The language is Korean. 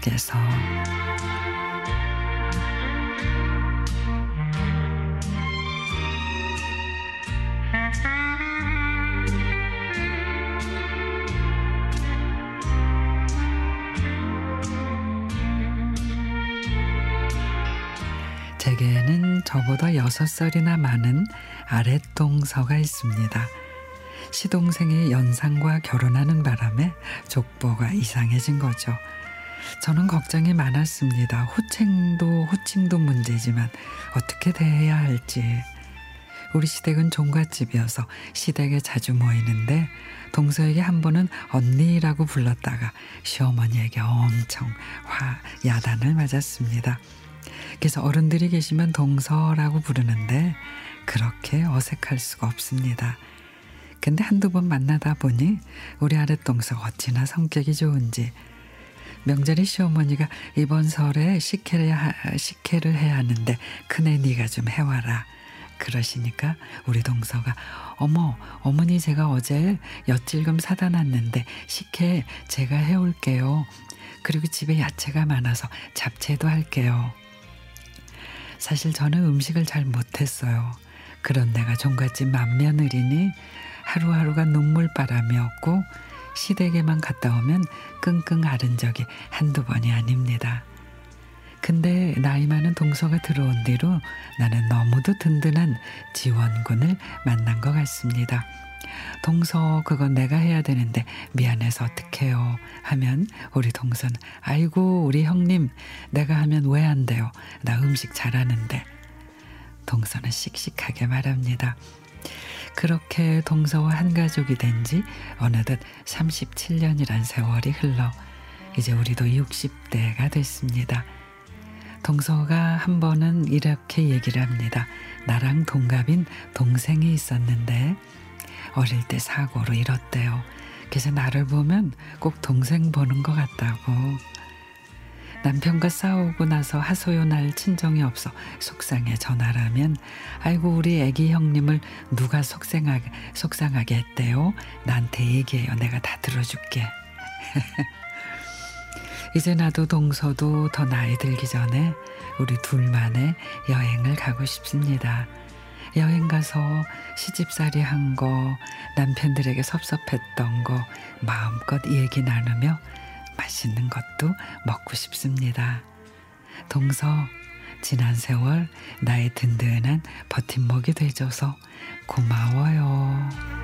속에서 제게는 저보다 여섯 살이나 많은 아랫동서가 있습니다. 시동생이 연상과 결혼하는 바람에 족보가 이상해진 거죠. 저는 걱정이 많았습니다. 호칭도 호칭도 문제지만 어떻게 대해야 할지. 우리 시댁은 종갓집이어서 시댁에 자주 모이는데 동서에게 한 번은 언니라고 불렀다가 시어머니에게 엄청 화 야단을 맞았습니다. 그래서 어른들이 계시면 동서라고 부르는데 그렇게 어색할 수가 없습니다. 근데 한두 번 만나다 보니 우리 아랫동서가 어찌나 성격이 좋은지 명절에 시어머니가 이번 설에 식혜를, 식혜를 해야 하는데 큰애 네가 좀 해와라. 그러시니까 우리 동서가 어머 어머니 제가 어제 엿질금 사다 놨는데 식혜 제가 해올게요. 그리고 집에 야채가 많아서 잡채도 할게요. 사실 저는 음식을 잘 못했어요. 그런 내가 종갓집 맏며느리니 하루하루가 눈물바람이었고 시댁에만 갔다 오면 끙끙 앓은 적이 한두 번이 아닙니다. 근데 나이 많은 동서가 들어온 뒤로 나는 너무도 든든한 지원군을 만난 것 같습니다. 동서 그건 내가 해야 되는데 미안해서 어떡해요 하면 우리 동서는 아이고 우리 형님 내가 하면 왜 안 돼요 나 음식 잘하는데 동서는 씩씩하게 말합니다. 그렇게 동서와 한 가족이 된 지 어느덧 37년이란 세월이 흘러 이제 우리도 60대가 됐습니다. 동서가 한 번은 이렇게 얘기를 합니다. 나랑 동갑인 동생이 있었는데 어릴 때 사고로 잃었대요. 그래서 나를 보면 꼭 동생 보는 것 같다고. 남편과 싸우고 나서 하소연할 친정이 없어 속상해 전화를 하면 아이고 우리 애기 형님을 누가 속상하게, 속상하게 했대요. 나한테 얘기해요. 내가 다 들어줄게. 이제 나도 동서도 더 나이 들기 전에 우리 둘만의 여행을 가고 싶습니다. 여행 가서 시집살이 한 거, 남편들에게 섭섭했던 거 마음껏 얘기 나누며 맛있는 것도 먹고 싶습니다. 동서, 지난 세월 나의 든든한 버팀목이 돼줘서 고마워요.